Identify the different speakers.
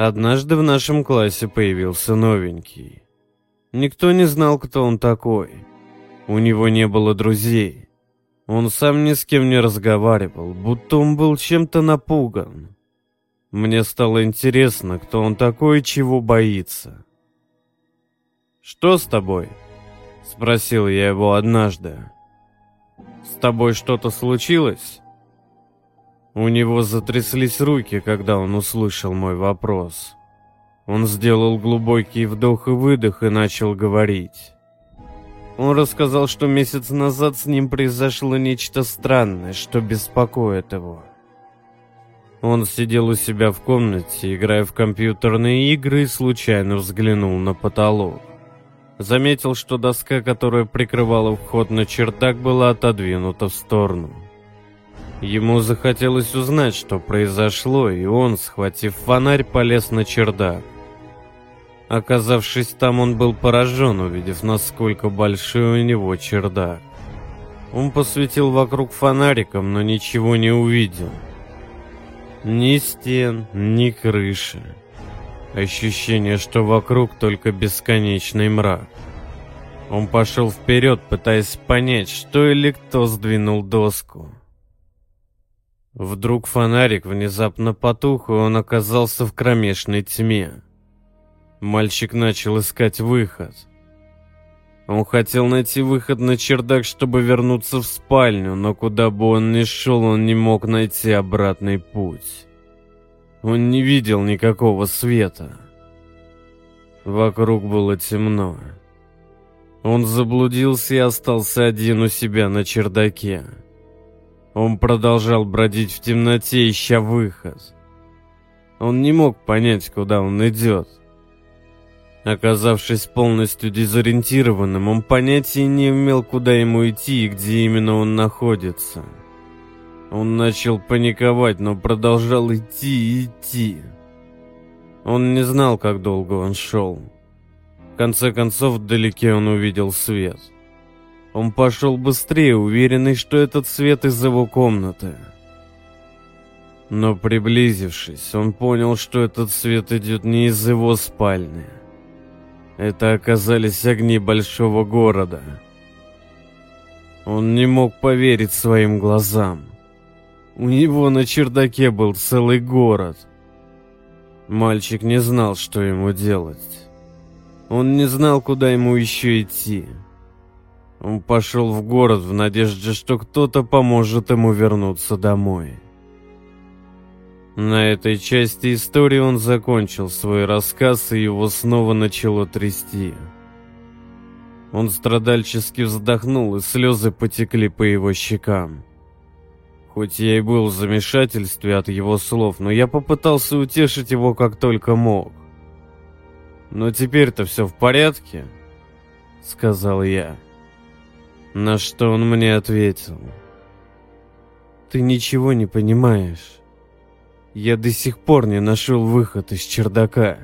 Speaker 1: Однажды в нашем классе появился новенький. Никто не знал, кто он такой. У него не было друзей. Он сам ни с кем не разговаривал, будто он был чем-то напуган. Мне стало интересно, кто он такой и чего боится. «Что с тобой?» — спросил я его однажды. «С тобой что-то случилось?» У него затряслись руки, когда он услышал мой вопрос. Он сделал глубокий вдох и выдох и начал говорить. Он рассказал, что месяц назад с ним произошло нечто странное, что беспокоит его. Он сидел у себя в комнате, играя в компьютерные игры, и случайно взглянул на потолок. Заметил, что доска, которая прикрывала вход на чердак, была отодвинута в сторону. Ему захотелось узнать, что произошло, и он, схватив фонарь, полез на чердак. Оказавшись там, он был поражен, увидев, насколько большой у него чердак. Он посветил вокруг фонариком, но ничего не увидел. Ни стен, ни крыши. Ощущение, что вокруг только бесконечный мрак. Он пошел вперед, пытаясь понять, что или кто сдвинул доску. Вдруг фонарик внезапно потух, и он оказался в кромешной тьме. Мальчик начал искать выход. Он хотел найти выход на чердак, чтобы вернуться в спальню, но куда бы он ни шел, он не мог найти обратный путь. Он не видел никакого света. Вокруг было темно. Он заблудился и остался один у себя на чердаке. Он продолжал бродить в темноте, ища выход. Он не мог понять, куда он идет. Оказавшись полностью дезориентированным, он понятия не имел, куда ему идти и где именно он находится. Он начал паниковать, но продолжал идти и идти. Он не знал, как долго он шел. В конце концов, вдалеке он увидел свет. Он пошел быстрее, уверенный, что этот свет из его комнаты. Но приблизившись, он понял, что этот свет идет не из его спальни. Это оказались огни большого города. Он не мог поверить своим глазам. У него на чердаке был целый город. Мальчик не знал, что ему делать. Он не знал, куда ему еще идти. Он пошел в город в надежде, что кто-то поможет ему вернуться домой. На этой части истории он закончил свой рассказ, и его снова начало трясти. Он страдальчески вздохнул, и слезы потекли по его щекам. Хоть я и был в замешательстве от его слов, но я попытался утешить его как только мог. «Но теперь-то все в порядке?» — сказал я. На что он мне ответил. «Ты ничего не понимаешь. Я до сих пор не нашел выход из чердака.